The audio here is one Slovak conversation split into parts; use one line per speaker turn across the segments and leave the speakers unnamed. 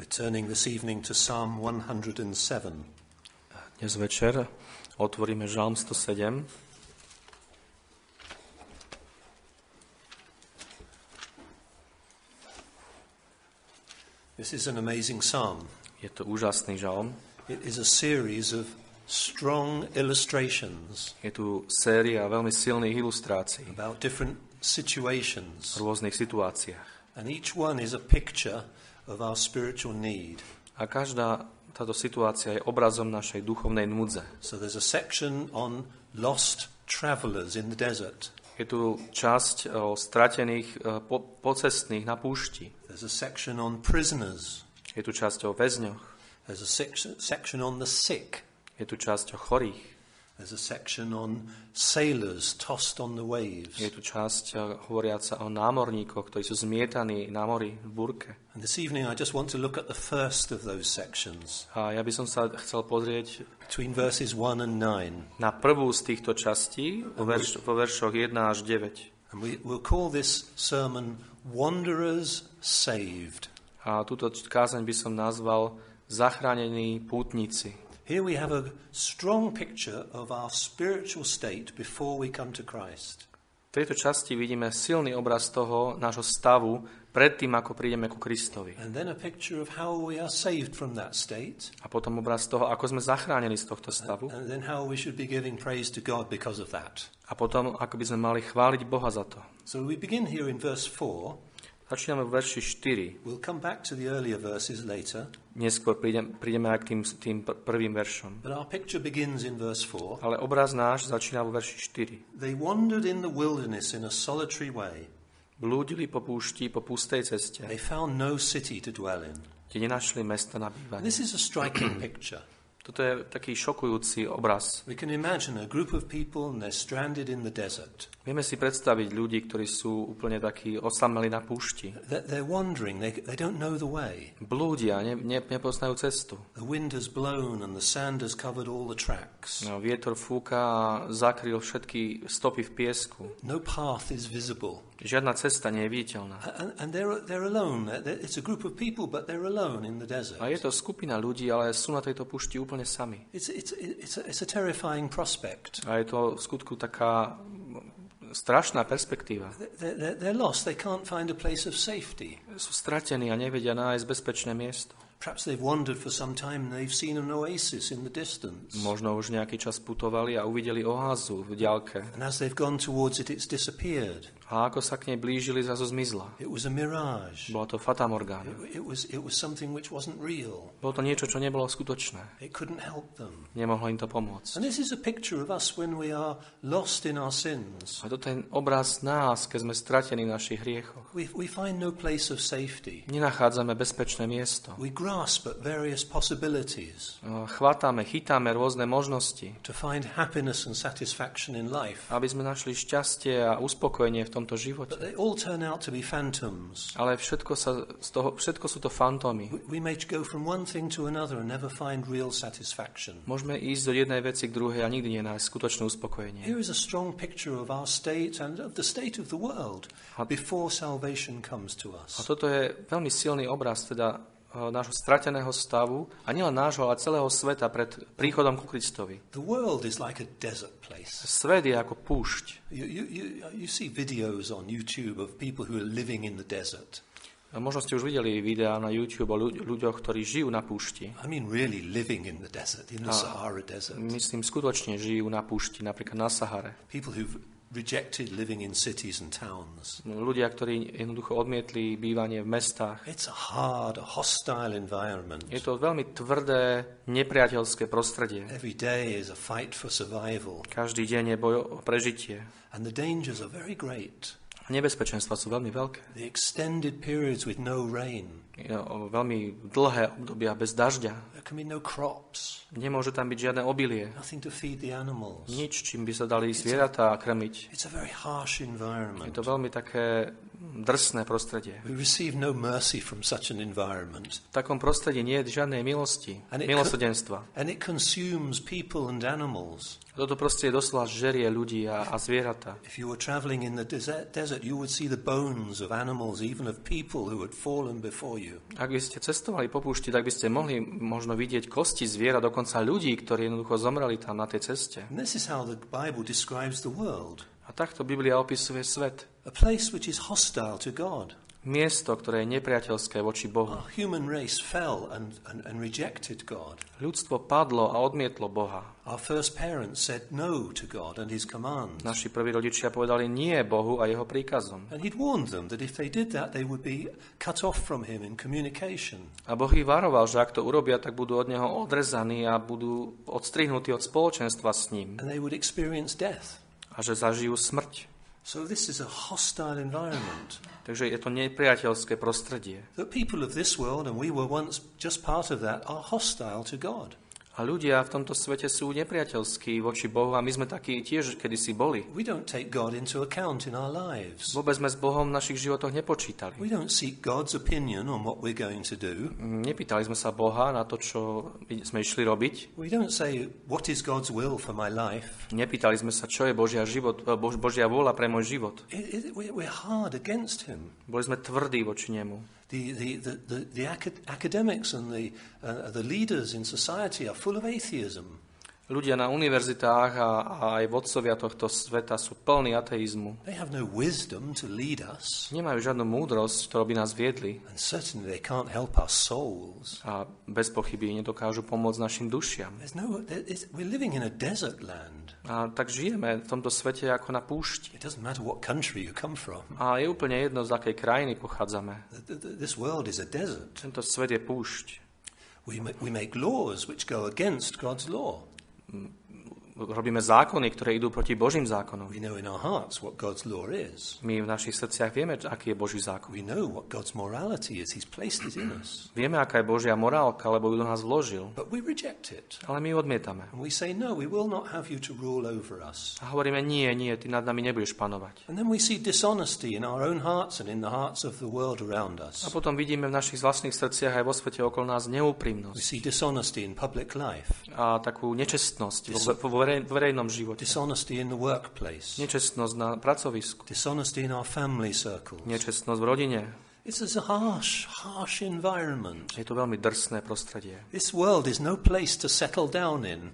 We're turning this evening to Psalm 107.
Dnes večer otvoríme Žalm 107.
This is an amazing psalm.
Je to úžasný žalm.
It is a series of strong illustrations
Je tu séria veľmi silných ilustrácií
about different situations,
v rôznych situáciách.
and each one is a picture of our spiritual need.
A každá táto situácia je obrazom našej duchovnej núdze.
So there's a section on lost travelers in the desert.
Je tu časť o stratených e, po, pocestných na púšti.
There's a section on prisoners.
Je tu časť o väzňoch.
There's a section on the sick.
Je tu časť o chorých.
There's a section on sailors tossed on the waves.
Je tu časť e, hovoriaca o námorníkoch, ktorí sú zmietaní na mori v burke.
And this evening I just want to look at the first of those sections,
A ja by som sa chcel pozrieť
between verses 1 and 9.
na prvú z týchto častí, vo, verš, vo veršoch 1 až 9.
And we, we'll call this sermon Wanderers Saved.
A túto kázeň by som nazval Zachránení pútnici.
Here we have a strong picture of our spiritual state before we come to Christ.
V tejto časti vidíme silný obraz toho nášho stavu predtým, ako prídeme ku Kristovi.
And then a picture of how we are saved from that state,
A potom obraz toho, ako sme zachránení z tohto stavu.
and then how we should be giving praise to God because of that.
A potom, ako by sme mali chváliť Boha za to.
So we begin here in verse 4.
Začíname v verši 4.
We'll come back to the earlier verses later,
Neskôr prídem, prídeme aj k tým, tým pr- prvým veršom.
but our picture begins in verse 4.
Ale obraz náš začína vo verši 4.
They wandered in the wilderness in a solitary way.
Blúdili po púšti, po pustej ceste,
They found no city to dwell in.
kde nenašli mesta na bývanie.
this is a striking picture.
Toto je taký šokujúci obraz.
We can imagine a group of people and they're stranded in the desert.
Vieme si predstaviť ľudí, ktorí sú úplne takí osameli na púšti.
They're, they're wandering, they, they don't know the way.
Blúdia, ne, ne, nepoznajú cestu.
The wind has blown and the sand has covered all the tracks.
No, vietor fúka a zakryl všetky stopy v piesku.
No path is visible.
Žiadna cesta nie je viditeľná.
And, and they're, they're alone. It's a group of people, but they're alone in the desert.
A je to skupina ľudí, ale sú na tejto púšti úplne sami.
It's, it's, it's, a, it's a terrifying prospect.
A je to v skutku taká strašná perspektíva.
They're, lost. They can't find a place of safety.
Sú stratení a nevedia nájsť bezpečné miesto.
Perhaps they've wandered for some time and they've seen an oasis in the distance.
Možno už nejaký čas putovali a uvideli oázu v ďalke.
And as they've gone towards it, it's disappeared.
A ako sa k nej blížili, zrazu zmizla.
It was a mirage.
Bola to Fata Morgana.
It, it, was, it was something which wasn't real.
Bolo to niečo, čo nebolo skutočné.
It couldn't help them.
Nemohlo im to pomôcť.
And this is a picture of us when we are lost in our sins.
A toto je obraz nás, keď sme stratení v našich hriechoch.
We, we find no place of safety.
Nenachádzame bezpečné miesto.
We grasp at various possibilities
Chvatáme, chytáme rôzne možnosti,
to find happiness and satisfaction in life.
aby sme našli šťastie a uspokojenie v tomto
But
živote.
they all turn out to be phantoms.
Ale všetko, sa z toho, všetko sú to fantómy. Môžeme ísť od jednej veci k druhej a nikdy nenájsť skutočné uspokojenie.
Here is a strong picture of our state and of the state of the world before salvation comes to
A
us.
toto je veľmi silný obraz teda nášho strateného stavu a nielen nášho, ale celého sveta pred príchodom ku Kristovi.
The world is like a desert place.
Svet je ako púšť.
You, you, you, you see videos on YouTube of people who are living in the desert.
Možno ste už videli videá na YouTube o ľuď- ľuďoch, ktorí žijú na púšti.
I mean, really living in the desert, in the Sahara Desert.
Myslím, skutočne žijú na púšti, napríklad na Sahare.
People who've rejected living in cities and towns.
Ľudia, ktorí jednoducho odmietli bývanie v mestách.
It's a hard, a hostile environment.
Je to veľmi tvrdé, nepriateľské prostredie.
Every day is a fight for survival,
Každý deň je boj o prežitie.
and the dangers are very great.
Nebezpečenstva sú veľmi veľké.
The extended periods with no rain,
veľmi dlhé obdobia bez dažďa.
no
Nemôže tam byť žiadne obilie. Nič, čím by sa dali zvieratá krmiť. Je to veľmi také drsné prostredie.
No.
V takom prostredí nie je žiadnej milosti, milosrdenstva. Toto prostredie doslova žerie ľudí a, a zvieratá.
If you were traveling in the desert, desert, you would see the bones of animals, even of people who had fallen before you.
Ak by ste cestovali po púšti, tak by ste mohli možno vidieť kosti zviera, dokonca ľudí, ktorí jednoducho zomreli tam na tej ceste.
And this is how the Bible describes the world
A takto Biblia opisuje svet.
a place which is hostile to God.
Miesto, ktoré je nepriateľské voči Bohu.
Human race fell and, and, and rejected God.
Ľudstvo padlo a odmietlo Boha.
Our first parents said no to God and His commands.
Naši prví rodičia povedali nie Bohu a jeho príkazom.
And He'd warned them that if they did that, they would be cut off from Him in communication.
A Boh ich varoval, že ak to urobia, tak budú od neho odrezaní a budú odstrihnutí od spoločenstva s ním.
And they would experience death.
A že zažijú smrť.
So this is a hostile environment.
Takže je to nepriateľské prostredie.
The people of this world, and we were once just part of that, are hostile to God.
A ľudia v tomto svete sú nepriateľskí voči Bohu a my sme takí tiež kedysi boli.
We don't take God into account in our lives.
Vôbec sme s Bohom v našich životoch nepočítali.
We don't seek God's opinion on what we're going to do.
Nepýtali sme sa Boha na to, čo sme išli robiť.
We don't say, What is God's will for my life?
Nepýtali sme sa, čo je Božia, život, eh, Bož, Božia vôľa pre môj život.
It, it, we- we're hard against Him.
Boli sme tvrdí voči nemu.
The, the, the, the, the acad- academics and the, uh, the leaders in society are full of atheism.
Ľudia na univerzitách a, a aj vodcovia tohto sveta sú plní ateizmu.
They have no wisdom to lead us,
Nemajú žiadnu múdrosť, ktorú by nás viedli
and certainly they can't help our souls.
a bez pochyby nedokážu pomôcť našim dušiam.
There's no, there is, we're living in a desert land.
A tak žijeme v tomto svete ako na púšti.
It doesn't matter what country you come from.
A je úplne jedno, z akej krajiny pochádzame.
Th- th- This world is a desert.
Tento svet je púšť.
We make laws which go against God's law. Mm.
Robíme zákony, ktoré idú proti Božím zákonom.
We know in our hearts what God's law is.
My v našich srdciach vieme, aký je Boží zákon.
We know what God's morality is. He's placed it in us.
Vieme, aká je Božia morálka, lebo ju do nás vložil.
But we reject it.
Ale my ju odmietame.
And we say, no, we will not have you to rule over us.
A hovoríme, nie, nie, ty nad nami nebudeš panovať.
And then we see dishonesty in our own hearts and in the hearts of the world around
A
us.
potom vidíme v našich vlastných srdciach aj vo svete okolo nás
We
neúprimnosť
see dishonesty in public life,
a takú nečestnosť vo, vo verej, verejnom živote.
dishonesty in the workplace,
Nečestnosť na pracovisku.
dishonesty in our family circles.
Nečestnosť v rodine.
It's a harsh, harsh environment.
Je to veľmi drsné prostredie.
This world is no place to settle down in.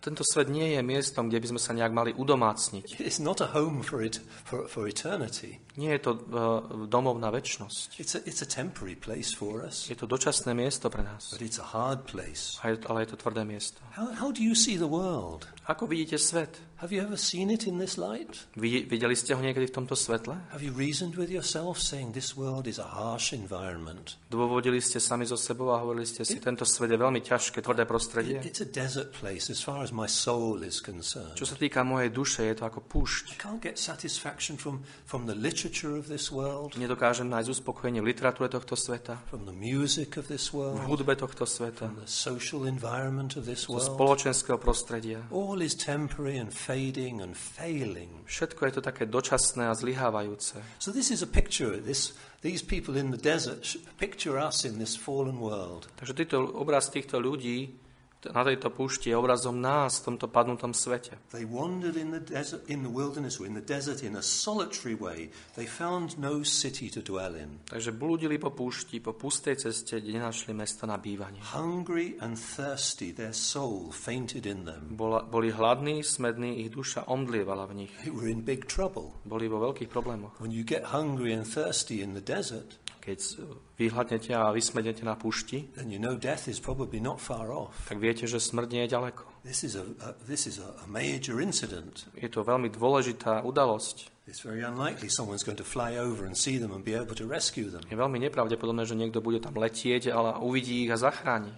Tento svet nie je miestom, kde by sme sa nejak mali udomácniť.
It's not a home for, it, for, for eternity.
Nie je to uh, domov na väčnosť.
It's a, it's a temporary place for us,
Je to dočasné miesto pre nás.
but it's a hard place.
Ale je to tvrdé miesto.
How, how do you see the world?
Ako vidíte svet?
Have you ever seen it in this light?
Videli ste ho niekedy v tomto svetle?
Have you reasoned with yourself, saying this world is a harsh environment?
Dôvodili ste sami so sebou a hovorili ste si, tento svet je veľmi ťažké, tvrdé prostredie.
It's a desert place as far as my soul is concerned.
Čo sa týka mojej duše, je to ako
I
púšť.
can't get satisfaction from, from the literature of this world,
Nedokážem nájsť uspokojenie v literatúre tohto sveta,
from the music of this
v
world,
hudbe tohto sveta,
from the social environment of this
zo
world.
spoločenského prostredia.
All is temporary and fading and failing.
Všetko je to také dočasné a zlyhávajúce.
So this is a picture. This, these people in the desert picture us in this fallen world.
Takže týto, obraz týchto ľudí na tejto púšti je obrazom nás v tomto padnutom svete.
They wandered in the desert, in the wilderness, or in the desert, in a solitary way. They found no city to dwell in.
Takže blúdili po púšti, po pustej ceste, kde nenašli mesto na bývanie.
Hungry and thirsty, their soul fainted in them.
Bola, boli hladní, smední, ich duša omdlievala v nich.
They were in big trouble.
Boli vo veľkých problémoch.
When you get hungry and thirsty in the desert,
Keď vyhľadnete a vysmednete na púšti,
then you know death is probably not far off.
tak viete, že smrť nie je ďaleko.
This is a, a this is a, major incident.
Je to veľmi dôležitá udalosť.
It's very unlikely someone's going to fly over and see them and be able to rescue them.
Je veľmi nepravdepodobné, že niekto bude tam letieť, ale uvidí ich a zachráni.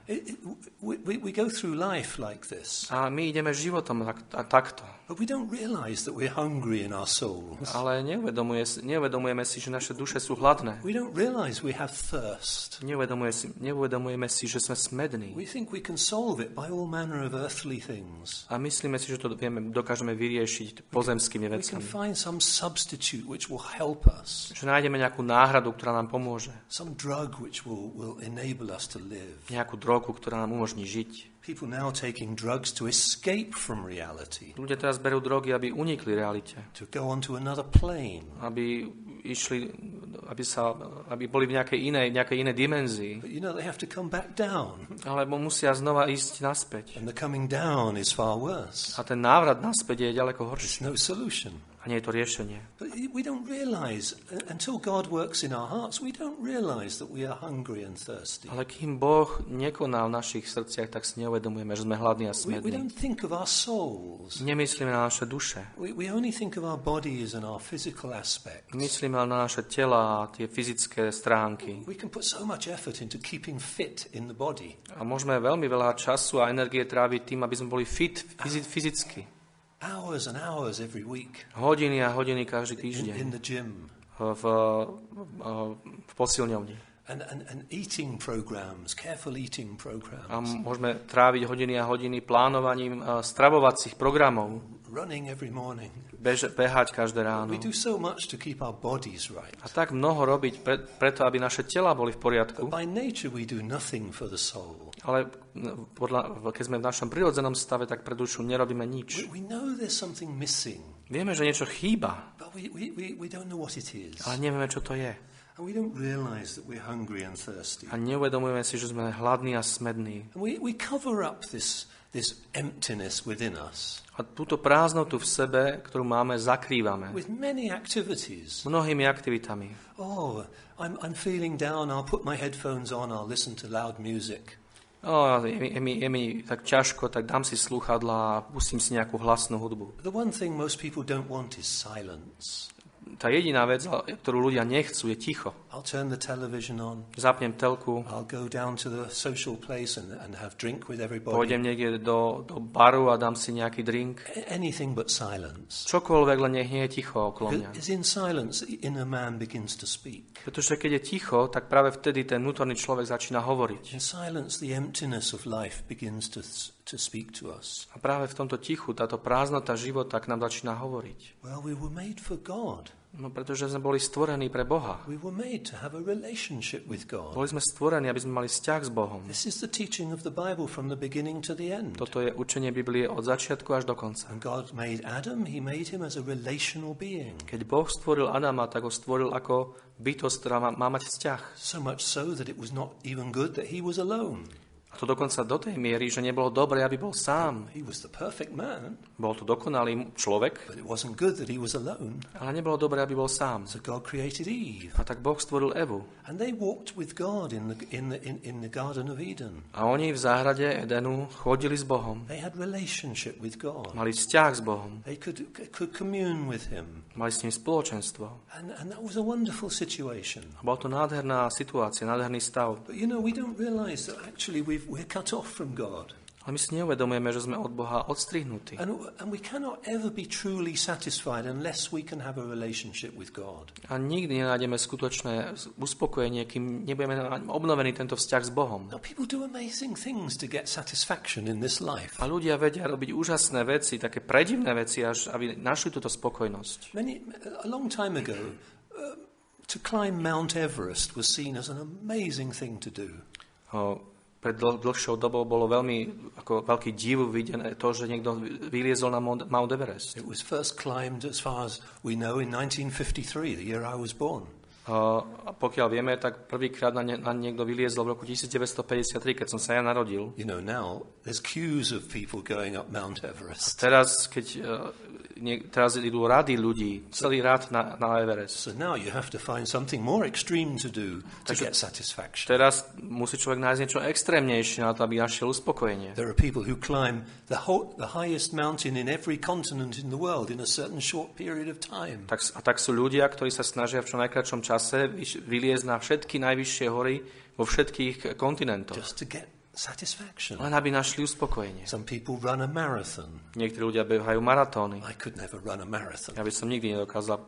A my ideme životom takto.
but we don't realize that we're hungry in our souls.
Ale neuvedomuje, neuvedomujeme si, že naše duše sú hladné. Neuvedomuje si, neuvedomujeme si, že sme smední. A myslíme si, že to vieme, dokážeme vyriešiť pozemskými vecami.
Substitute which will help us,
Že nájdeme nejakú náhradu, ktorá nám pomôže.
some drug which will, will enable us to live.
Nejakú drogu, ktorá nám umožní žiť.
People now taking drugs to escape from reality,
Ľudia teraz berú drogy, aby unikli realite.
to go onto another plane.
Aby išli, aby, sa, aby boli v nejakej inej, nejakej inej dimenzii.
But you know, they have to come back down,
Alebo musia znova ísť naspäť.
and the coming down is far worse.
A ten návrat naspäť je ďaleko horší.
It's no solution.
A nie je to riešenie.
But we don't realize, uh, until God works in our hearts, we don't realize that we are hungry and thirsty.
Ale kým Boh nekoná v našich srdciach, tak si neuvedomujeme, že sme hladní a
We, we
smední.
don't think of our souls.
Nemyslíme na naše duše.
We, we only think of our bodies and our physical aspects.
Myslíme na naše tela a tie fyzické stránky.
We can put so much effort into keeping fit in the body.
A môžeme veľmi veľa času a energie tráviť tým, aby sme boli fit fyzi- fyzicky.
Hours and hours every week
Hodiny a hodiny každý týždeň
in the gym.
v, v, posilňovni.
And, and, and eating programs, careful eating
A
programs,
môžeme tráviť hodiny a hodiny plánovaním eh, stravovacích programov,
running every morning.
bež, behať každé ráno.
We do so much to keep our bodies right.
A tak mnoho robiť pre, preto, aby naše tela boli v poriadku.
But by nature, we do nothing for the soul.
Ale no, podľa, keď sme v našom prirodzenom stave, tak pre dušu nerobíme
We,
nič.
we know there's something missing,
Vieme, že niečo chýba,
but we, we, we, we don't know what it is.
ale nevieme, čo to je.
And we don't realize that we're hungry and thirsty.
A neuvedomujeme si, že sme hladní a smední.
And we, we cover up this, this emptiness within us
A túto prázdnotu v sebe, ktorú máme, zakrývame
with many activities.
mnohými aktivitami.
Oh, I'm, I'm feeling down. I'll put my headphones on. I'll listen to loud music.
O, je, mi, je, mi, je mi tak ťažko, tak dám si slúchadla a pustím si nejakú hlasnú hudbu.
The one thing most people don't want is silence.
Tá jediná vec, ktorú ľudia nechcú, je ticho.
I'll turn the television on.
Zapnem telku,
I'll go down to the social place and, and have drink with everybody.
pôjdem niekde do, do baru a dám si nejaký drink.
Anything but silence.
Čokoľvek, len nech nie je ticho okolo mňa.
Because in silence, the inner man begins to speak.
Pretože keď je ticho, tak práve vtedy ten vnútorný človek začína hovoriť.
In silence, the emptiness of life begins to, to speak to us.
A práve v tomto tichu, táto prázdnota života k nám začína hovoriť.
Well, we were made for God.
No pretože sme boli stvorení pre Boha.
We were made to have a relationship with God.
Boli sme stvorení, aby sme mali vzťah s Bohom.
This is the teaching of the Bible from the beginning to the end.
Toto je učenie Biblie od začiatku až do konca.
And God made Adam, He made him as a relational being.
Keď Boh stvoril Adama, tak ho stvoril ako bytosť, ktorá má, má mať vzťah.
So much so that it was not even good that he was alone.
A to dokonca do tej miery, že nebolo dobré, aby bol sám.
He was the perfect man,
Bol to dokonalý človek,
but it wasn't good that he was alone.
ale nebolo dobré, aby bol sám.
So God created Eve.
A tak Boh stvoril Evu.
And they walked with God in the, in the, in, in the Garden of Eden.
A oni v záhrade Edenu chodili s Bohom.
They had relationship with God.
Mali vzťah s Bohom.
They could, could commune with him.
Mali s ním spoločenstvo.
And, and that was a wonderful situation.
A bola to nádherná situácia, nádherný stav.
But you know, we don't realize that actually we've, we're cut off from God.
Ale my si neuvedomujeme, že sme od Boha odstrihnutí.
And, and we cannot ever be truly satisfied unless we can have a relationship with God.
A nikdy nenájdeme skutočné uspokojenie, kým nebudeme obnovený tento vzťah s Bohom.
Now, people do amazing things to get satisfaction in this life.
A ľudia vedia robiť úžasné veci, také predivné veci, až aby našli túto spokojnosť.
Many, a long time ago, uh, to climb Mount Everest was seen as an amazing thing to do.
Pred dl- dlhšou dobou bolo veľmi ako veľký div videné to, že niekto vyliezol na Mount Everest.
It was first climbed, as far as we know, in 1953, the year I was born.
A pokiaľ vieme, tak prvýkrát na, ne- na niekto vyliezol v roku 1953, keď som sa ja narodil.
You know, now there's queues of people going up Mount Everest.
Teraz, keď e, nie, teraz idú rady ľudí, celý rád na, na Everest.
So now you have to find something more extreme to do to
Takže-
get satisfaction.
Teraz musí človek nájsť niečo extrémnejšie na to, aby našiel uspokojenie.
There are people who climb the, whole, the highest mountain in every continent in the world in a certain short period of time.
Tak, a tak sú ľudia, ktorí sa snažia v čo najkračšom čase vyš- vyliezť na všetky najvyššie hory vo všetkých kontinentoch.
just to get satisfaction.
Len aby našli uspokojenie.
Some people run a marathon.
Niektorí ľudia behajú maratóny.
I could never run a marathon.
Ja by som nikdy nedokázal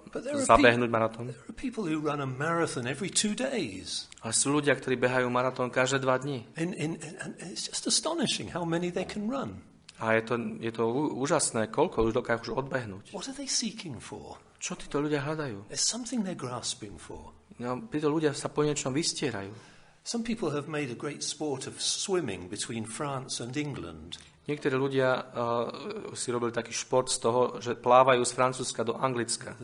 zabehnúť maratón.
There are people who run a marathon every two days.
Ale sú ľudia, ktorí behajú maratón každé dva dni.
In, in, and it's just astonishing how many they can run.
A je to, je to úžasné, koľko už dokážu odbehnúť.
What are they seeking for?
Čo títo ľudia hľadajú?
There's something they're grasping for.
No, títo ľudia sa po niečom vystierajú.
Some people have made a great sport of swimming between France and England.
Niektorí ľudia uh, si robili taký šport z toho, že plávajú z Francúzska do Anglicka.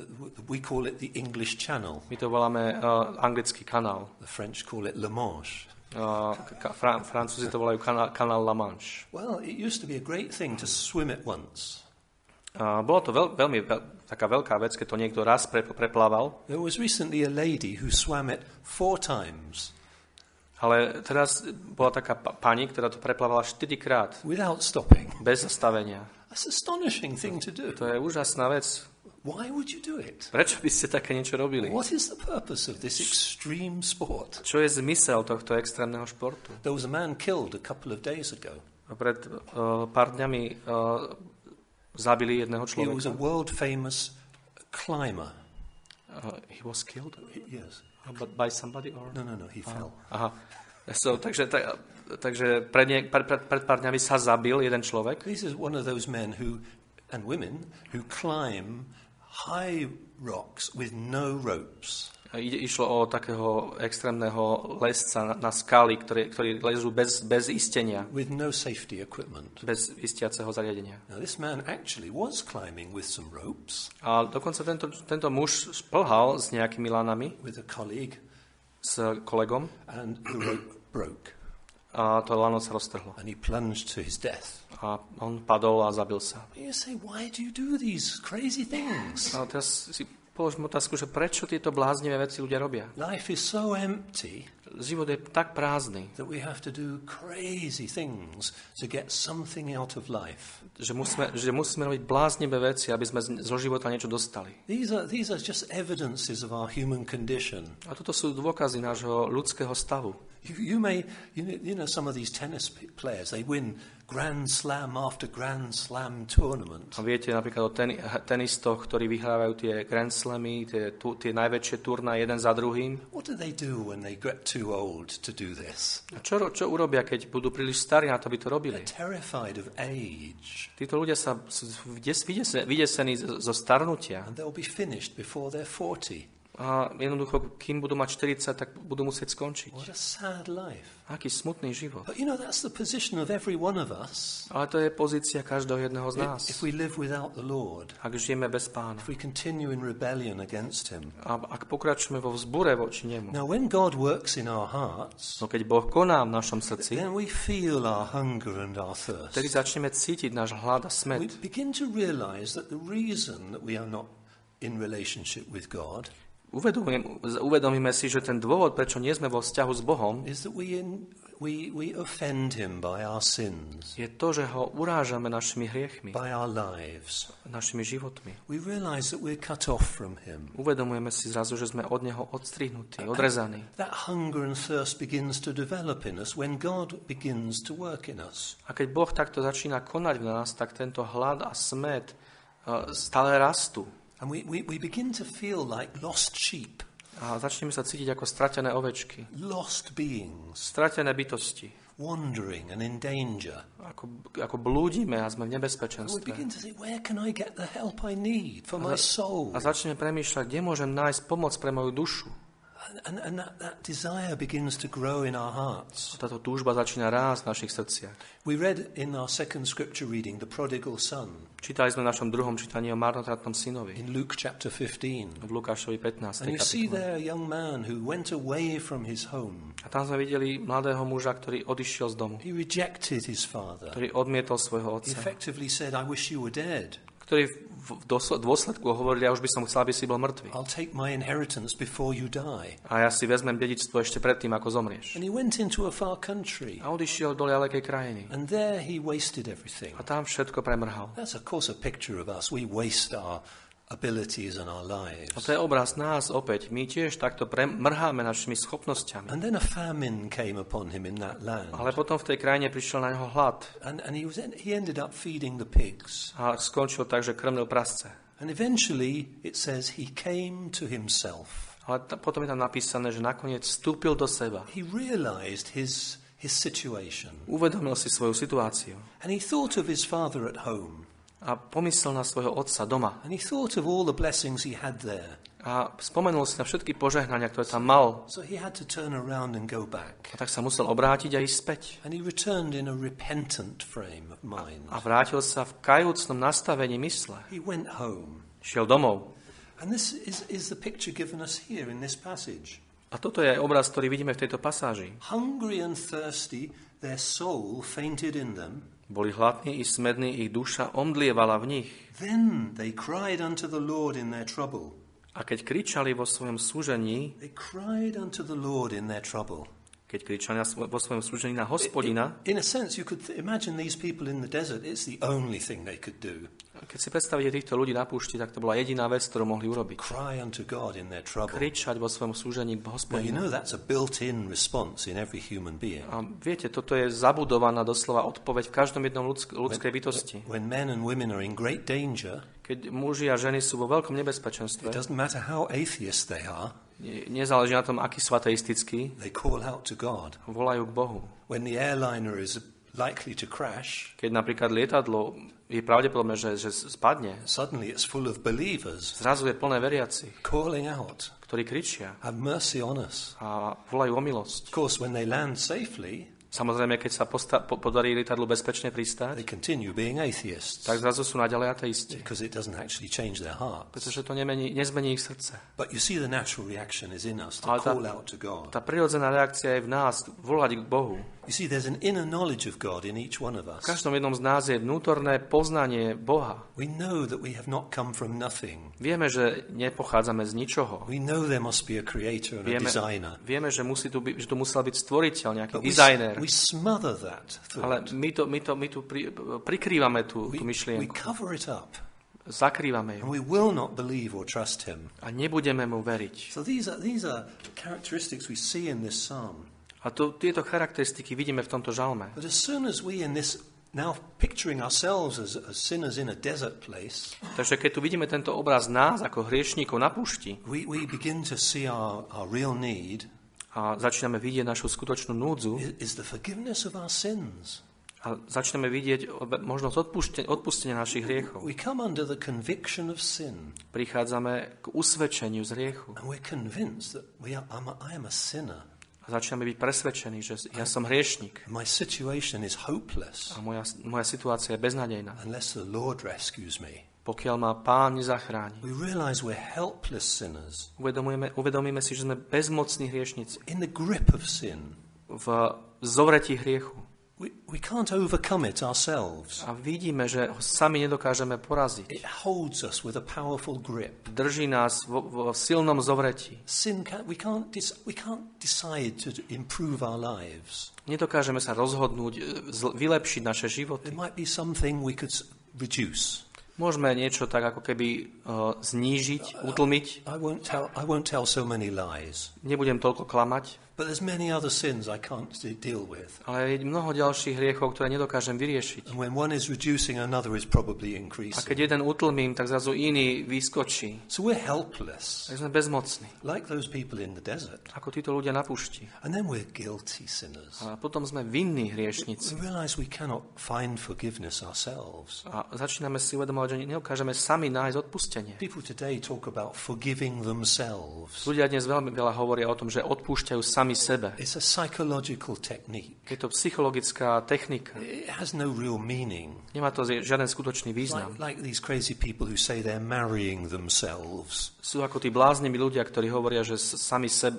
We call it the English Channel.
My to voláme uh, anglický kanál.
The French call it Le Manche.
Uh, ka- Fra- Francúzi to volajú kanál, kanál La Manche.
Well, it used to be a great thing to swim it once.
Bolo to veľ, veľmi veľ, taká veľká vec, keď to niekto raz pre, preplával,
There was recently a lady who swam it four times
ale teraz bola taká pa- pani, ktorá to preplávala 4 krát,
without stopping.
bez zastavenia.
That's astonishing thing to do.
To je úžasná vec.
Why would you do it?
Prečo by ste také niečo robili?
What is the purpose of this extreme sport?
Čo je zmysel tohto extrémneho športu?
There was a man killed a couple of days ago.
Pred uh, pár dňami uh, zabili jedného
He was a
človeka.
world famous climber.
Uh, he was killed
Yes.
But by somebody or...
No, no, no, he fell.
Aha. So, takže, ta, takže pred, nie, pred, pred, pred pár dňami sa zabil jeden človek.
This is one of those men who, and women, who climb high rocks with no ropes.
Ide, išlo o takého extrémneho lesca na, na skaly, ktoré, ktorí lezú bez, bez istenia,
with no safety equipment.
bez istiaceho zariadenia.
Now, this man actually was climbing with some ropes
A dokonca tento, tento muž šplhal s nejakými lanami
with a colleague,
s kolegom
and the rope broke,
a to lano sa roztrhlo.
and he plunged to his death.
A on padol a zabil sa.
You say, why do you do these crazy things?
A teraz si položím otázku, že prečo tieto bláznivé veci ľudia robia?
Life is so empty
Život je tak prázdny,
that we have to do crazy things to get something out of life.
že musíme, že musíme robiť bláznivé veci, aby sme zo života niečo dostali.
These are, these are just evidences of our human condition.
A toto sú dôkazy nášho ľudského stavu.
You, you may, you know, you know, some of these tennis players, they win Grand Slam after Grand Slam tournament.
A viete napríklad o ten, tenistoch, ktorí vyhrávajú tie Grand Slamy, tie, tu, tie najväčšie turnaje jeden za druhým.
What do they do when they get too old to do this?
A čo, čo urobia, keď budú príliš starí na to, aby to robili?
They're terrified of age,
Títo ľudia sa vydesení zo starnutia.
and they'll be finished before they're 40.
A jednoducho, kým budú mať 40, tak budú musieť skončiť.
What a sad life.
Aký smutný život.
But you know, that's the position of every one of us.
Ale to je pozícia každého jedného z nás.
If we live without the Lord,
Ak žijeme bez pána.
if we continue in rebellion against Him.
A ak pokračujeme vo vzbure voči nemu.
Now, when God works in our hearts,
No keď Boh koná v našom srdci,
then we feel our hunger and our thirst.
vtedy začneme cítiť náš hlad a
We
smet.
begin to realize that the reason that we are not in relationship with God
Uvedomíme, uvedomíme si, že ten dôvod, prečo nie sme vo vzťahu s Bohom,
is that we, in, we, we offend Him by our sins,
je to, že ho urážame našimi hriechmi,
by our lives.
našimi životmi.
We realize that we're cut off from Him.
Uvedomujeme si zrazu, že sme od neho odstrihnutí, odrezaní.
That hunger and thirst begins to develop in us when God begins to work in us.
A keď Boh takto začína konať v nás, tak tento hlad a smet uh, stále rastú.
And we, we, we begin to feel like lost sheep,
A začneme sa cítiť ako stratené ovečky,
lost beings,
stratené bytosti.
wandering and in danger.
Ako, ako blúdime a sme v
we
nebezpečenstve.
begin to think, where can I get the help I need for my soul?
A začneme premýšľať, kde môžem nájsť pomoc pre moju dušu.
And, and, that, that desire begins to grow in our hearts.
Táto túžba začína rásť v našich srdciach.
We read in our second scripture reading the prodigal son
Čítali sme v našom druhom čítaní o marnotratnom synovi
in Luke chapter 15.
v Lukášovi 15.
And you see there a young man who went away from his home.
A tam sme videli mladého muža, ktorý odišiel z domu,
He rejected his father.
ktorý odmietol svojho
He
otca,
effectively said, I wish you were dead.
ktorý v dôsledku hovoril, ja už by som chcel, aby si bol mŕtvy.
I'll take my inheritance before you die.
A ja si vezmem dedičstvo ešte predtým, ako zomrieš.
And he went into a far country.
A odišiel do ďalekej krajiny.
And there he wasted everything.
A tam všetko premrhal.
That's, of course, a picture of us. We waste our abilities and our
A
lives.
to je obraz nás opäť. My tiež takto premrháme našimi schopnosťami.
And then a famine came upon him in that land.
Ale potom v tej krajine prišiel na neho hlad
And, and he, was, he ended up feeding the pigs.
a skončil tak, že krmil prasce.
And eventually, it says, he came to himself.
Ale potom je tam napísané, že nakoniec vstúpil do seba.
He realized his, his situation.
Uvedomil si svoju situáciu
And he thought of his father at home.
A pomyslel na svojho otca doma.
And he thought of all the blessings he had there.
A spomenul si na všetky požehnania, ktoré tam mal.
So he had to turn around and go back.
A tak sa musel obrátiť a ísť späť.
And he returned in a repentant frame of mind.
A vrátil sa v kajúcnom nastavení mysle.
He went home.
Šiel domov.
And this is, is the picture given us here in this passage.
A toto je aj obraz, ktorý vidíme v tejto pasáži.
Hungry and thirsty, their soul fainted in them.
Boli hladní i smední, ich duša omdlievala v nich.
Then they cried unto the Lord in their trouble.
A keď kričali vo svojom súžení,
They cried unto the Lord in their trouble.
Keď svo- vo svojom súžení na hospodina,
In a sense, you could imagine these people in the desert, it's the only thing they could do.
keď si predstavíte týchto ľudí na púšti, tak to bola jediná vec, ktorú mohli urobiť.
Cry unto God in their trouble.
Kričať vo svojom súžení k
Now, you
hospodinu.
know that's a built in response in every human being.
A viete, toto je zabudovaná doslova odpoveď v každom jednom ľudsk- ľudskej bytosti.
When men and women are in great danger,
Keď muži a ženy sú vo veľkom
it
nebezpečenstve,
doesn't matter how atheist they are,
nezáleží na tom, aký sú ateistickí,
they call out to God.
volajú k Bohu.
When the airliner is likely to crash,
Keď napríklad lietadlo je pravdepodobné, že, že spadne,
suddenly it's full of believers
zrazu je plné veriacich,
calling out,
ktorí kričia
Have mercy on us.
a volajú o milosť.
Of course, when they land safely,
Samozrejme, keď sa posta- po- podarí lietadlu bezpečne
they
pristáť,
continue being atheists
tak zrazu sú naďalej ateisti.
because it doesn't actually change their hearts.
Pretože to nemení, nezmení ich srdce.
But you see, the natural reaction is in us to
Ale tá-
call out to God.
Tá prirodzená reakcia je v nás, volať k Bohu.
You see, there's an inner knowledge of God in each one of
V
us.
každom jednom z nás je vnútorné poznanie Boha.
We know that we have not come from nothing.
Vieme, že nepochádzame z ničoho.
We know there must be a creator and a designer.
vieme že, musí tu byť, že tu musel byť stvoriteľ, nejaký
But
dizajner.
We smother that
Ale
thought.
my, to, my, to, my tu pri, prikrývame tú,
We,
tú
we
myšlienku.
cover it up.
Zakrývame
And
ju.
we will not believe or trust him.
A nebudeme mu veriť.
So these are, these are characteristics we see in this psalm.
A to, tieto charakteristiky vidíme v tomto žalme.
But as soon as we in this, now picturing ourselves as, as sinners in a desert place,
Takže keď tu vidíme tento obraz nás ako hriešníkov na púšti
we, we begin to see our, our real need
a začíname vidieť našu skutočnú núdzu
is, the forgiveness of our sins.
a začneme vidieť možnosť odpustenia, odpustenia našich hriechov.
We come under the conviction of sin,
Prichádzame k usvedčeniu z hriechu
and we're convinced that we are, I'm a, I am a sinner.
a začíname byť presvedčení, že ja som hriešník
My situation is hopeless
a moja, moja situácia je beznadejná.
unless the Lord rescues me.
Pokiaľ ma pán nezachráni.
We realize we're helpless sinners
Uvedomujeme, uvedomíme si, že sme bezmocní hriešnici
in the grip of sin.
v zovretí hriechu.
We, we can't overcome it ourselves.
A vidíme, že ho sami nedokážeme poraziť.
It holds us with a powerful grip.
Drží nás vo, vo silnom zovretí.
Sin can, we, can't we can't decide to improve our lives.
Nedokážeme sa rozhodnúť, e, vylepšiť naše
There
životy.
might be something we could reduce.
Môžeme niečo tak ako keby uh, znížiť, utlmiť.
I won't, tell, I won't tell so many lies.
Nebudem toľko klamať,
But there's many other sins I can't de- deal with.
ale je mnoho ďalších hriechov, ktoré nedokážem vyriešiť.
And when one is reducing, another is probably
A
increasing.
keď jeden utlmím, tak zrazu iný vyskočí.
So we're helpless,
Tak sme bezmocní,
like those people in the desert.
ako títo ľudia na púšti.
And then we're guilty sinners.
A potom sme vinní hriešnici.
We realize we cannot find forgiveness ourselves.
A začíname si uvedomovať, že nedokážeme sami nájsť odpustenie.
People today talk about forgiving themselves.
Ľudia dnes veľmi veľa hovoria o tom, že odpúšťajú sami sebe.
It's a psychological technique.
Je to psychologická technika.
It has no real meaning.
Nemá to žiaden skutočný
Like,
význam.
like these crazy people who say they're marrying themselves.
Sú ako tí bláznimi ľudia, ktorí hovoria, že sami, seb,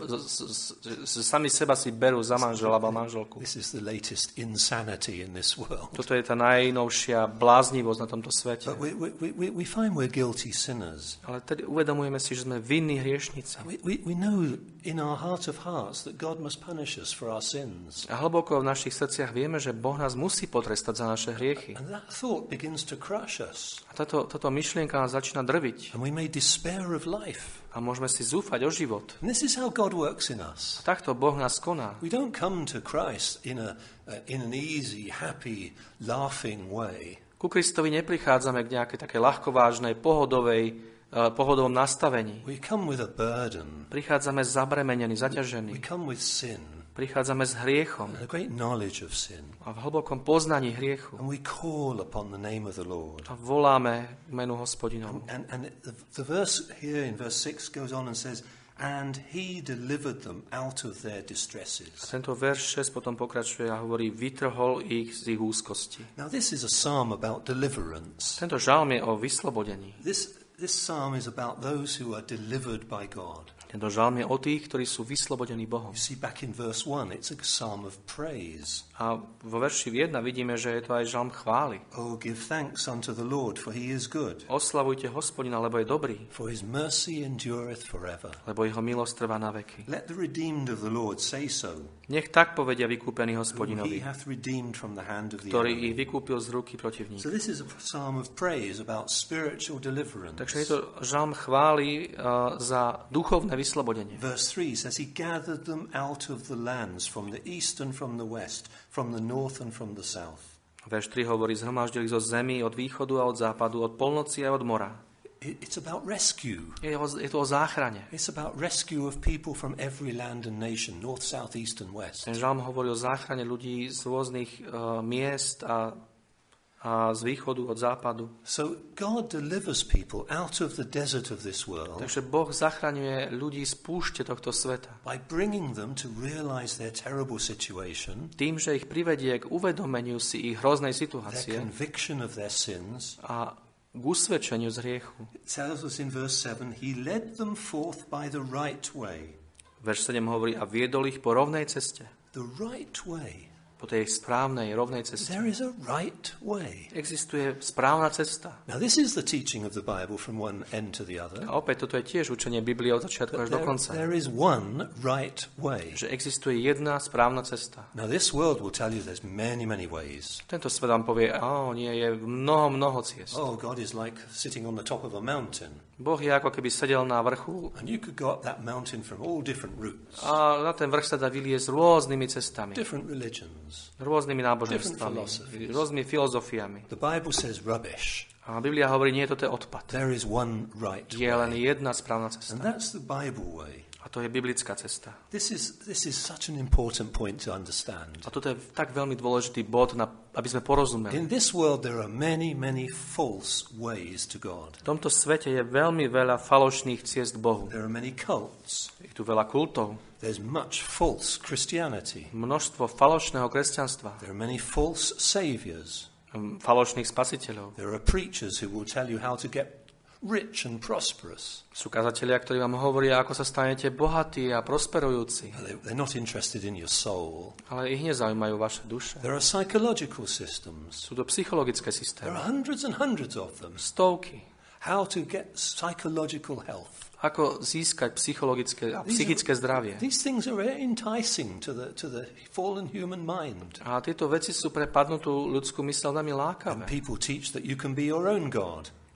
sami seba si berú za manžela alebo manželku.
This is the latest insanity in this world.
Toto je tá najnovšia bláznivosť na tomto svete.
But we, we, we, we find we're guilty sinners.
Ale tedy uvedomujeme si, že sme vinní hriešnici.
We, we, we know in our heart of hearts that God must punish us for our sins.
A hlboko v našich srdciach vieme, že Boh nás musí potrestať za naše hriechy.
And that thought begins to crush us.
A táto, táto myšlienka nás začína drviť.
And we may despair of life.
A môžeme si zúfať o život.
And this is how God works in us.
A takto Boh nás koná.
We don't come to Christ in, a, uh, in an easy, happy, laughing way.
Ku Kristovi neprichádzame k nejakej také ľahkovážnej, pohodovej, eh, pohodovom nastavení.
We come with a burden.
Prichádzame zabremenení,
We
zaťažení.
come with sin.
Prichádzame s hriechom
and a great knowledge of sin.
a v hlbokom poznaní hriechu.
And we call upon the name of the Lord.
A voláme k menu hospodinovu.
And, and the, the verse here in verse 6 goes on and says, And he delivered them out of their
A
distresses.
tento verš 6 potom pokračuje a hovorí, vytrhol ich z ich úzkosti.
Now, this is a psalm about deliverance.
Tento žalm je o vyslobodení.
This, this psalm is about those who are delivered by God.
Tento žalm je o tých, ktorí sú vyslobodení Bohom.
You see, back in verse 1, it's a psalm of praise.
A vo verši 1 vidíme, že je to aj žalm chvály.
Oh, give thanks unto the Lord, for he is good,
Oslavujte hospodina, lebo je dobrý,
for his mercy endureth forever.
lebo jeho milosť trvá na veky.
Let the redeemed of the Lord say so,
Nech tak povedia vykúpení hospodinovi, ktorý ich vykúpil z ruky protivníka.
So this is a psalm of praise about spiritual deliverance.
Takže je to žalm chvály uh, za duchovné vyslobodenie.
Verse 3 says, He gathered them out of the lands from the east and from the west, from the north and from the south.
Verš 3 hovorí, zhromaždil ich zo zemi od východu a od západu, od polnoci a od mora.
It- It's about rescue.
Je, o, je to o záchrane.
It's about rescue of people from every land and nation, north, south, east, and west.
Ten žalm hovorí o záchrane ľudí z rôznych uh, miest a, a z východu, od západu.
So God delivers people out of the desert of this world
Takže Boh zachraňuje ľudí z púšte tohto sveta.
by bringing them to realize their terrible situation,
Tým, že ich privedie k uvedomeniu si ich hroznej
their
situácie
conviction of their sins.
a k usvedčeniu z hriechu.
It tells us in verse 7 He led them forth by the right way.
Verš 7 hovorí, a viedol ich po rovnej ceste.
The right way.
Po tej správnej, rovnej ceste.
There is a right way.
Existuje správna cesta.
Now, this is the teaching of the Bible from one end to the other.
A opäť toto je tiež učenie Biblie od začiatku až do konca.
there is one right way.
Že existuje jedna správna cesta.
Now, this world will tell you there's many, many ways.
Tento svet vám povie, a nie, je mnoho, mnoho ciest.
Oh, God is like sitting on the top of a mountain,
Boh je ako keby sedel na vrchu
and you could go up that mountain from all different routes,
a na ten vrch sa dá vyliezť rôznymi cestami,
different religions.
Rôznymi
Different
náboženstvami, rôznymi filozofiami.
The Bible says rubbish.
A Biblia hovorí, nie, toto je odpad.
There is one right
Je len jedna správna
And
cesta.
that's the Bible way.
A to je biblická cesta.
This is, this is such an important point to understand.
A toto je tak veľmi dôležitý bod, na, aby sme porozumeli.
In this world, there are many, many false ways to God.
V tomto svete je veľmi veľa falošných ciest Bohu.
There are many cults.
Je tu veľa kultov,
There's much false Christianity.
množstvo falošného kresťanstva,
There are many false saviors.
m, falošných spasiteľov.
There are preachers who will tell you how to get rich and prosperous.
Sú kazatelia, ktorí vám hovoria, ako sa stanete bohatí a prosperujúci,
They- They're not interested in your soul.
ale ich nezaujímajú vaše duše.
There are psychological systems.
Sú to psychologické
There
systémy.
are hundreds and hundreds of them.
Stovky.
How to get psychological health.
Ako získať psychologické a psychické zdravie.
These things are very enticing to the, to the fallen human mind.
A tieto veci sú pre padnutú ľudskú mysel veľmi lákavé.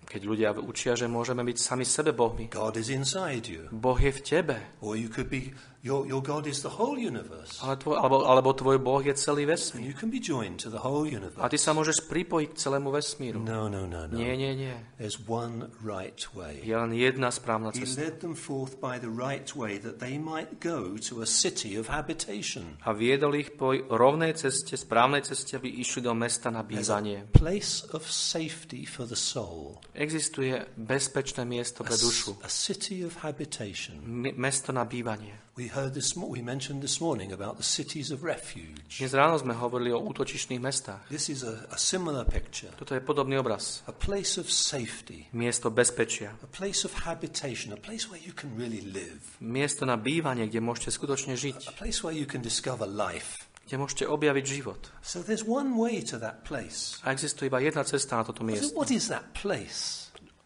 Keď ľudia učia, že môžeme byť sami sebe Bohmi.
God is inside you.
Boh je v tebe.
Or you could be, your, your God is the whole universe.
Ale tvoj, alebo, alebo tvoj Boh je celý
And
vesmír.
you can be joined to the whole
A
universe.
ty sa môžeš pripojiť k celému vesmíru.
No, no, no, no.
Nie, nie, nie.
There's one right way.
Je len jedna správna
He
cesta.
led them forth by the right way that they might go to a city of habitation,
A viedol ich po rovnej ceste, správnej ceste, aby išli do mesta na
a
bývanie.
place of safety for the soul,
Existuje bezpečné miesto
a,
pre dušu.
a city of habitation.
M- mesto na bývanie.
We heard this, we mentioned this morning about the cities of refuge.
Dnes ráno sme hovorili o útočišných mestách.
This is a, a similar picture.
Toto je podobný obraz.
A place of safety,
Miesto bezpečia.
a place of habitation, a place where you can really live,
Miesto na bývanie, kde môžete skutočne
a
žiť.
place where you can discover life.
Kde môžete objaviť život.
So there's one way to that place.
A existuje iba jedna cesta na toto
So
miesto.
what is that place?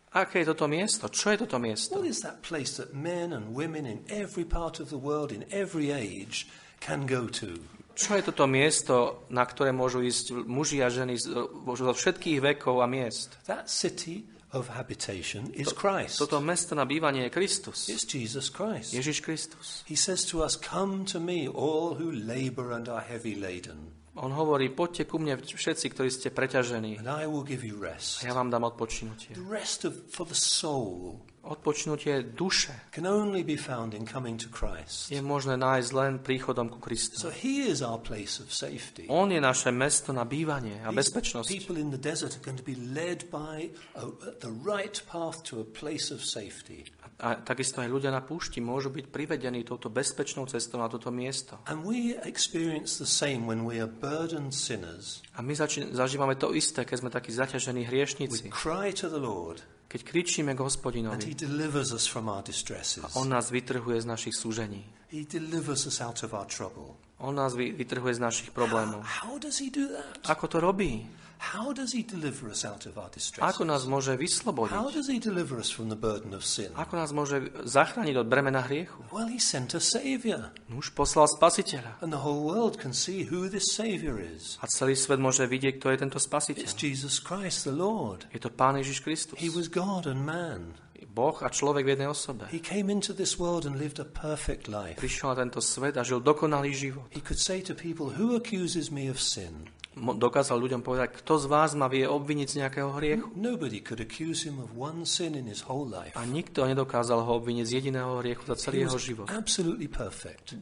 Aké je toto miesto? Čo je toto miesto?
What is that place that men and women in every part of the world, in every age, can go to?
Čo je toto miesto, na ktoré môžu ísť muži a ženy zo všetkých vekov a miest?
That city of habitation is Christ.
Toto mesto na bývanie je Kristus.
It's Jesus Christ.
Ježiš Kristus.
He says to us, Come to me, all who labor and are heavy laden,
On hovorí, poďte ku mne všetci, ktorí ste preťažení
and I will give you
a
rest.
ja vám dám odpočinutie.
The rest of, for the soul.
Odpočnutie duše
can only be found in coming to Christ.
je možné nájsť len príchodom ku
So
Kristu.
He is our place of safety.
On je naše mesto na bývanie a bezpečnosť.
people in the desert are going to be led by a, the right path to a place of safety.
A takisto aj ľudia na púšti môžu byť privedení touto bezpečnou cestou na toto miesto.
And we experience the same when we are burdened sinners.
A my zažívame to isté, keď sme takí zaťažení
We
hriešnici.
cry to the Lord
Keď kričíme k
and He
hospodinovi,
delivers us from our distresses.
on nás vytrhuje z našich súžení.
He delivers us out of our trouble.
On nás vy- vytrhuje z našich problémov.
How does He do that?
Ako to robí?
How does He deliver us out of our distresses?
Ako nás môže
How
vyslobodiť?
does He deliver us from the burden of sin?
Ako nás môže zachrániť od bremena hriechu?
Well, He sent a Savior.
Už poslal spasiteľa.
And the whole world can see who this Savior is.
A celý svet môže vidieť, kto je tento
It's
spasiteľ.
Jesus Christ, the Lord.
Je to Pán Ježiš Kristus.
He was God and man.
Boh a človek v jednej osobe.
He came into this world and lived a perfect life.
Prišiel na tento svet a žil dokonalý život.
He could say to people, Who accuses me of sin?
Dokázal ľuďom povedať, kto z vás ma vie obviniť z nejakého hriechu.
Nobody could accuse him of one sin in his whole life.
A nikto nedokázal ho obviniť z jediného hriechu za celý jeho život.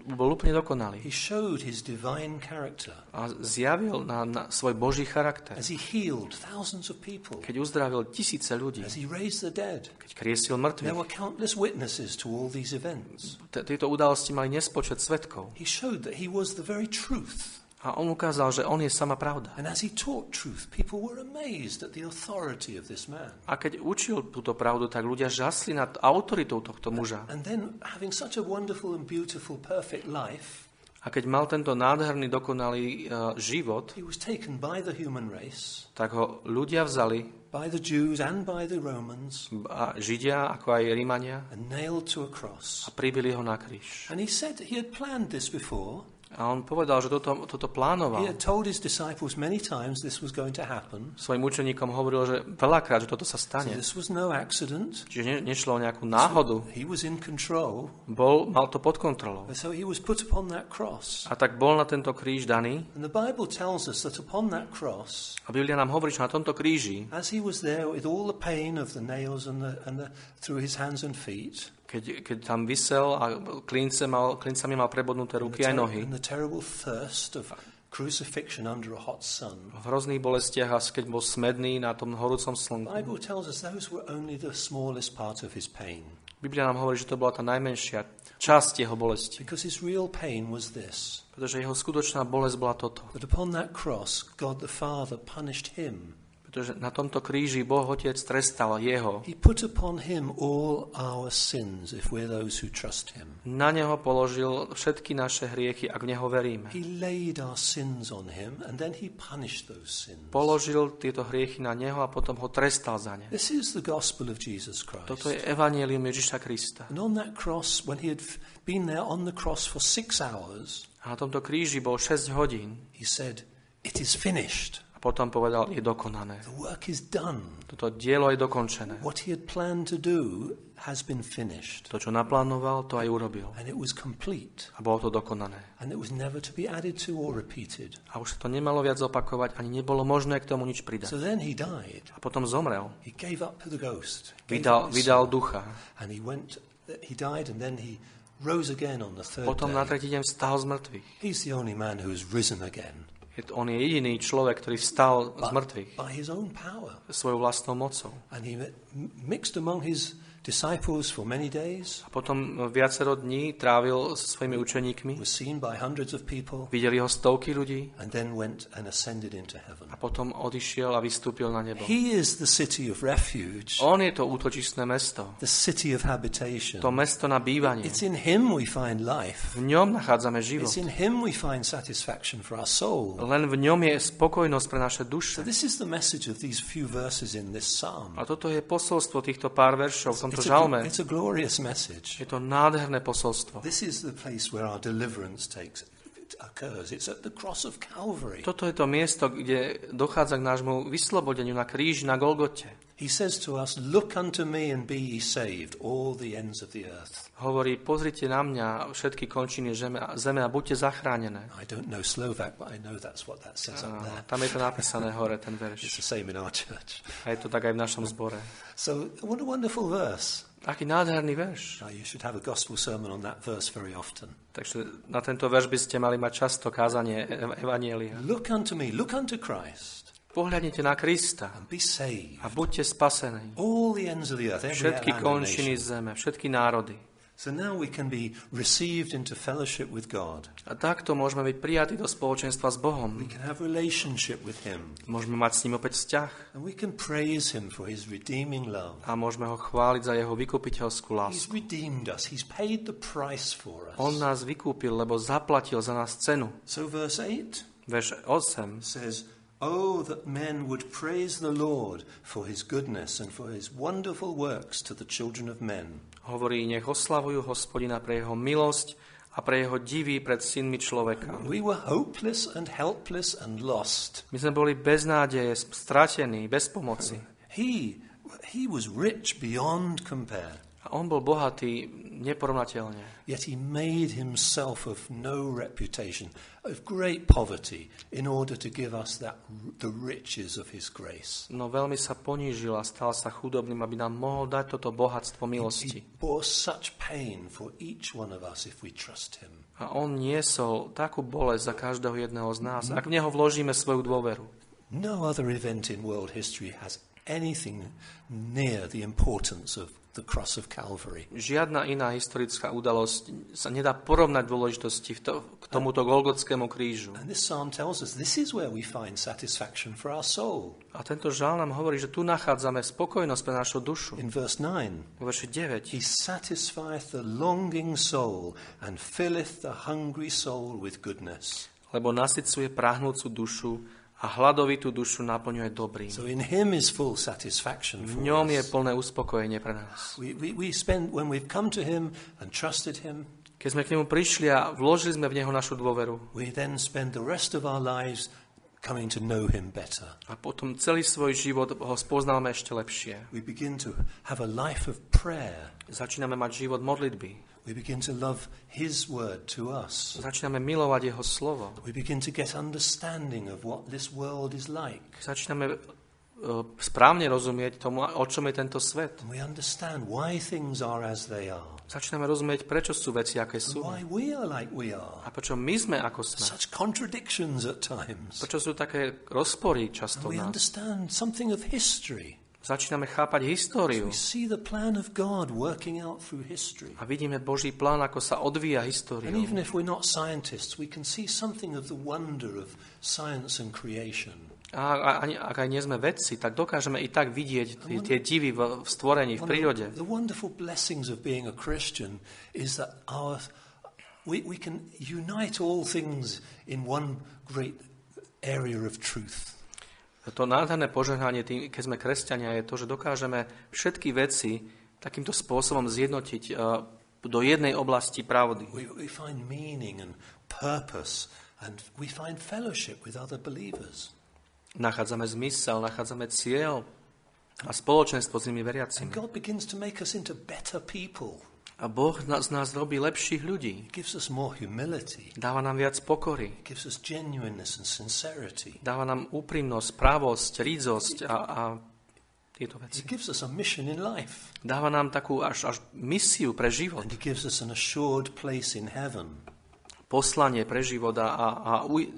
Bol úplne dokonalý.
He showed his divine character
A zjavil na, na svoj Boží charakter.
as he healed thousands of people,
Keď uzdravil tisíce ľudí,
as he raised the dead.
keď kriesil
There
mŕtvych.
were countless witnesses to all these events.
T- Tieto udalosti mali nespočet svetkov.
He showed that he was the very truth.
A on ukázal, že on je sama pravda.
And as he taught truth, people were amazed at the authority of this man.
A keď učil túto pravdu, tak ľudia žasli nad autoritou tohto muža.
And then, having such a wonderful and beautiful, perfect life,
A keď mal tento nádherný, dokonalý uh, život,
he was taken by the human race,
tak ho ľudia vzali,
by the Jews and by the Romans,
a Židia, ako aj Rímania,
and nailed to a cross.
a pribili ho na kríž.
And he said he had planned this before.
A on povedal, že toto, toto
He
plánoval.
had told his disciples many times this was going to happen.
Svojim učeníkom hovoril, že veľakrát, že toto sa
So
stane.
this was no accident.
Čiže ne, nešlo o nejakú náhodu.
He was in control.
Bol, mal to pod kontrolou.
So he was put upon that cross.
A tak bol na tento kríž daný.
And the Bible tells us that upon that cross,
A Biblia nám hovorí, že na tomto kríži,
as he was there with all the pain of the nails and the, and the through his hands and feet,
keď, keď tam vysel a klince mal, klincami mal prebodnuté ruky aj nohy,
crucifixion under a hot sun,
v hrozných bolestiach a keď bol smedný na tom horúcom slnku.
Bible tells us those were only the smallest part of his pain.
Biblia nám hovorí, že to bola tá najmenšia časť jeho bolesti.
Because his real pain was this
Pretože jeho skutočná bolesť bola toto.
that upon that cross, God the Father punished him.
Pretože na tomto kríži Boh Otec trestal jeho.
He put upon him all our sins if we're those who trust him.
Na neho položil všetky naše hriechy, ak v neho veríme.
He laid our sins on him and then he punished those sins.
Položil tieto hriechy na neho a potom ho trestal za ne.
This is the gospel of Jesus
Toto
Christ.
je evanielium Ježiša Krista.
And on that cross, when he had f- been there on the cross for six hours,
A na tomto kríži bol 6 hodín
he said, It is finished.
A potom povedal, je dokonané.
The work is done.
Toto dielo je dokončené.
What he had planned to do has been finished.
To, čo naplánoval, to aj urobil.
And it was complete.
A bolo to dokonané.
And it was never to be added to or repeated.
A už sa to nemalo viac opakovať, ani nebolo možné k tomu nič pridať.
So then he died.
A potom zomrel.
He gave up to the ghost.
Vydal, vydal ducha.
And he went, he died and then he rose again on the third
Potom na tretí deň vstal z mŕtvych.
He's the only man who has risen again
On je jediný človek, ktorý vstal z mŕtvych svojou vlastnou mocou.
And he mi- mixed among his disciples for many days,
A potom viacero dní trávil so svojimi učeníkmi.
was seen by hundreds of people,
Videli ho stovky ľudí
and then went and ascended into heaven.
a potom odišiel a vystúpil na nebo.
He is the city of refuge,
On je to útočistné mesto.
the city of habitation.
To mesto na bývanie.
It's in him we find life.
V ňom nachádzame život.
It's in him we find satisfaction for our soul.
Len v ňom je spokojnosť pre naše
So
duše.
this is the message of these few verses in this psalm.
A toto je posolstvo týchto pár veršov v tomto
It's a,
žalme.
it's a glorious message.
Je to nádherné posolstvo.
This is the place where our deliverance takes occurs. It's at the cross of Calvary.
Toto je to miesto, kde dochádza k nášmu vyslobodeniu na kríži na Golgote.
He says to us, Look unto me and be ye saved, all the ends of the earth.
Hovorí, pozrite na mňa všetky končiny zeme, zeme a buďte zachránené.
I don't know Slovak, but I know that's what that says up there.
tam je to napísané hore, ten
It's
verš.
the same in our church.
A je to tak aj v našom zbore.
So, what a wonderful verse.
Aký nádherný verš.
Now, you should have a gospel sermon on that verse very often.
Takže na tento verš by ste mali mať často kázanie ev- Evanielia.
Look unto me, look unto Christ,
Pohľadnite na Krista
and be saved.
a buďte spasení.
All the ends of the earth, every
Všetky končiny
nation.
zeme, všetky národy.
So now we can be received into fellowship with God.
A takto môžeme byť prijatí do spoločenstva s Bohom.
We can have relationship with Him.
Môžeme mať s ním opäť vzťah
And we can praise Him for His redeeming love.
a môžeme ho chváliť za jeho vykupiteľskú
He's redeemed us. He's paid the price for
On
us.
nás vykúpil, lebo zaplatil za nás cenu.
So verse 8
Verš 8.
says, Oh, that men would praise the Lord for His goodness and for His wonderful works to the children of men.
Hovorí, nech oslavujú hospodina pre jeho milosť a pre jeho divy pred synmi človeka.
We were hopeless and helpless and lost.
My sme boli bez nádeje, stratení, bez pomoci.
He, he was rich beyond compare.
On bol bohatý neporovnateľne.
Yet he made himself of no reputation, of great poverty, in order to give us that the riches of his grace.
No veľmi sa ponížil a stal sa chudobným, aby nám mohol dať toto bohatstvo milosti.
He bore such pain for each one of us if we trust him.
A on niesol takú bolesť za každého jedného z nás, ak v neho vložíme svoju dôveru.
No other event in world history has anything near the importance of the cross of Calvary.
Žiadna iná historická udalosť sa nedá porovnať dôležitosti to, k tomuto Golgotskému krížu.
And this psalm tells us this is where we find satisfaction for our soul.
A tento žál nám hovorí, že tu nachádzame spokojnosť pre našu dušu.
In verse 9,
Vo verši 9.
He satisfieth the longing soul and filleth the hungry soul with goodness.
Lebo nasycuje prahnúcu dušu a hladovitú dušu naplňuje dobrým.
So in Him is full satisfaction
V
for
ňom je plné uspokojenie pre nás.
We, we, we spend, when we've come to Him and trusted Him,
Keď sme k nemu prišli a vložili sme v neho našu dôveru
we then spend the rest of our lives coming to know Him better.
a potom celý svoj život ho spoznáme ešte lepšie.
We begin to have a life of prayer.
Začíname mať život modlitby.
We begin to love His word to us.
Začíname milovať jeho slovo.
We begin to get understanding of what this world is like.
Začíname e, správne rozumieť tomu, o čom je tento svet.
And we understand why things are as they are.
Začíname rozumieť, prečo sú veci, aké sú.
Why we are like we are.
A prečo my sme, ako sme.
Such contradictions at times.
Prečo sú také rozpory často v
We
nás.
understand something of history.
Začíname chápať históriu a vidíme Boží plán, ako sa odvíja
creation.
A ani, ak aj nie sme vedci, tak dokážeme i tak vidieť tie, tie divy v, v stvorení, v prírode.
the, the wonderful blessings of being a Christian is that our, we, we can unite all things in one great area of truth.
To nádherné požehnanie, tým, keď sme kresťania, je to, že dokážeme všetky veci takýmto spôsobom zjednotiť eh, do jednej oblasti pravdy.
We, we find meaning and purpose, and we find fellowship with other believers.
Nachádzame zmysel, nachádzame cieľ a spoločenstvo s nimi
And
veriacimi.
God begins to make us into better people.
A Boh z nás robí lepších ľudí. Dáva nám viac pokory. Dáva nám úprimnosť, právosť, rídzosť a, a tieto veci.
gives us a mission in life.
Dáva nám takú až, až misiu pre život. Poslanie pre život a, a, a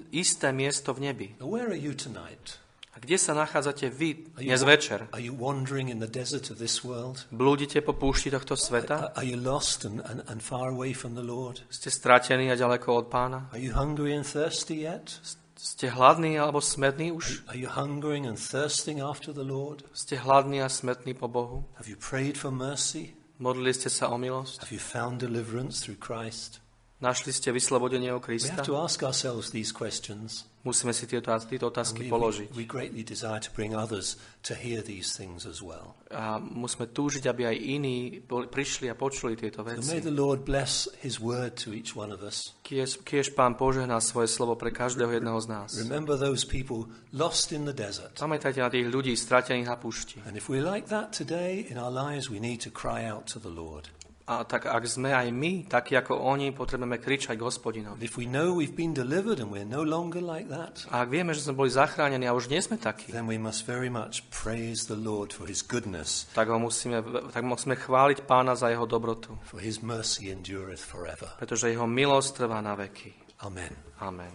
isté miesto v nebi.
Where are you tonight?
A kde sa nachádzate vy dnes večer?
are you wandering in the desert of this world?
Blúdite po púšti tohto sveta?
Are, are you lost and, and, and far away from the Lord?
Ste stratení a ďaleko od pána?
Are you hungry and thirsty yet?
Ste hladní alebo smední už?
Are you hungering and thirsting after the Lord?
Ste hladní a smední po Bohu?
Have you prayed for mercy?
Modlili ste sa o milosť?
Have you found deliverance through Christ?
Našli ste vyslobodenie o
We
Krista?
have to ask ourselves these questions.
Musíme si tieto, tieto otázky
we, we,
položiť.
we greatly desire to bring others to hear these things as well.
A musíme túžiť, aby aj iní prišli a počuli tieto veci.
the Lord bless His word to each one of us.
Kiež, kiež Pán požehná svoje slovo pre každého jedného z nás.
Remember those people lost in the desert.
Pamätajte na tých ľudí stratených na púšti.
And if we're like that today in our lives, we need to cry out to the Lord.
A tak ak sme aj my, takí ako oni, potrebujeme kričať hospodinovi.
If we know we've been delivered and we're no longer like that,
A ak vieme, že sme boli zachránení a už nie sme takí,
then we must very much praise the Lord for his goodness,
tak, ho musíme, tak musíme chváliť pána za jeho dobrotu,
for his mercy endureth forever.
pretože jeho milosť trvá na veky.
Amen.
Amen.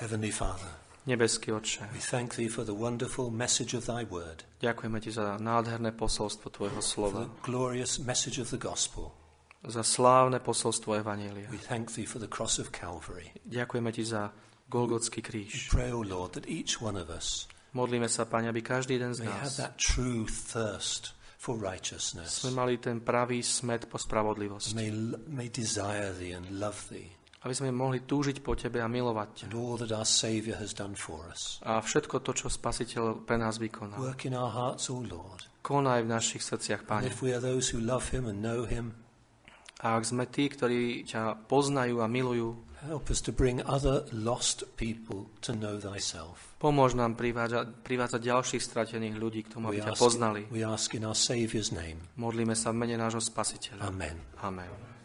Heavenly Father,
Nebeský Otče,
we thank thee for the wonderful message of thy word,
ďakujeme ti za nádherné posolstvo tvojho
for
slova,
the glorious message of the gospel.
za slávne posolstvo Evanielia.
We thank thee for the cross of Calvary.
Ďakujeme ti za Golgotský
We
kríž.
pray, O Lord, that each one of us
Modlíme sa, Pane, aby každý jeden z nás
that true thirst for righteousness,
sme mali ten pravý smet po spravodlivosti.
may, may desire thee and love thee,
Aby sme mohli túžiť po Tebe a milovať ťa. A všetko to, čo Spasiteľ pre nás vykonal. Konaj v našich srdciach, Pane. A ak sme tí, ktorí ťa poznajú a milujú,
help us to bring other lost people to know thyself.
pomôž nám privádzať, privádzať ďalších stratených ľudí k tomu, aby ťa poznali.
we ask in our Saviour's name.
Modlíme sa v mene nášho Spasiteľa.
Amen.
Amen.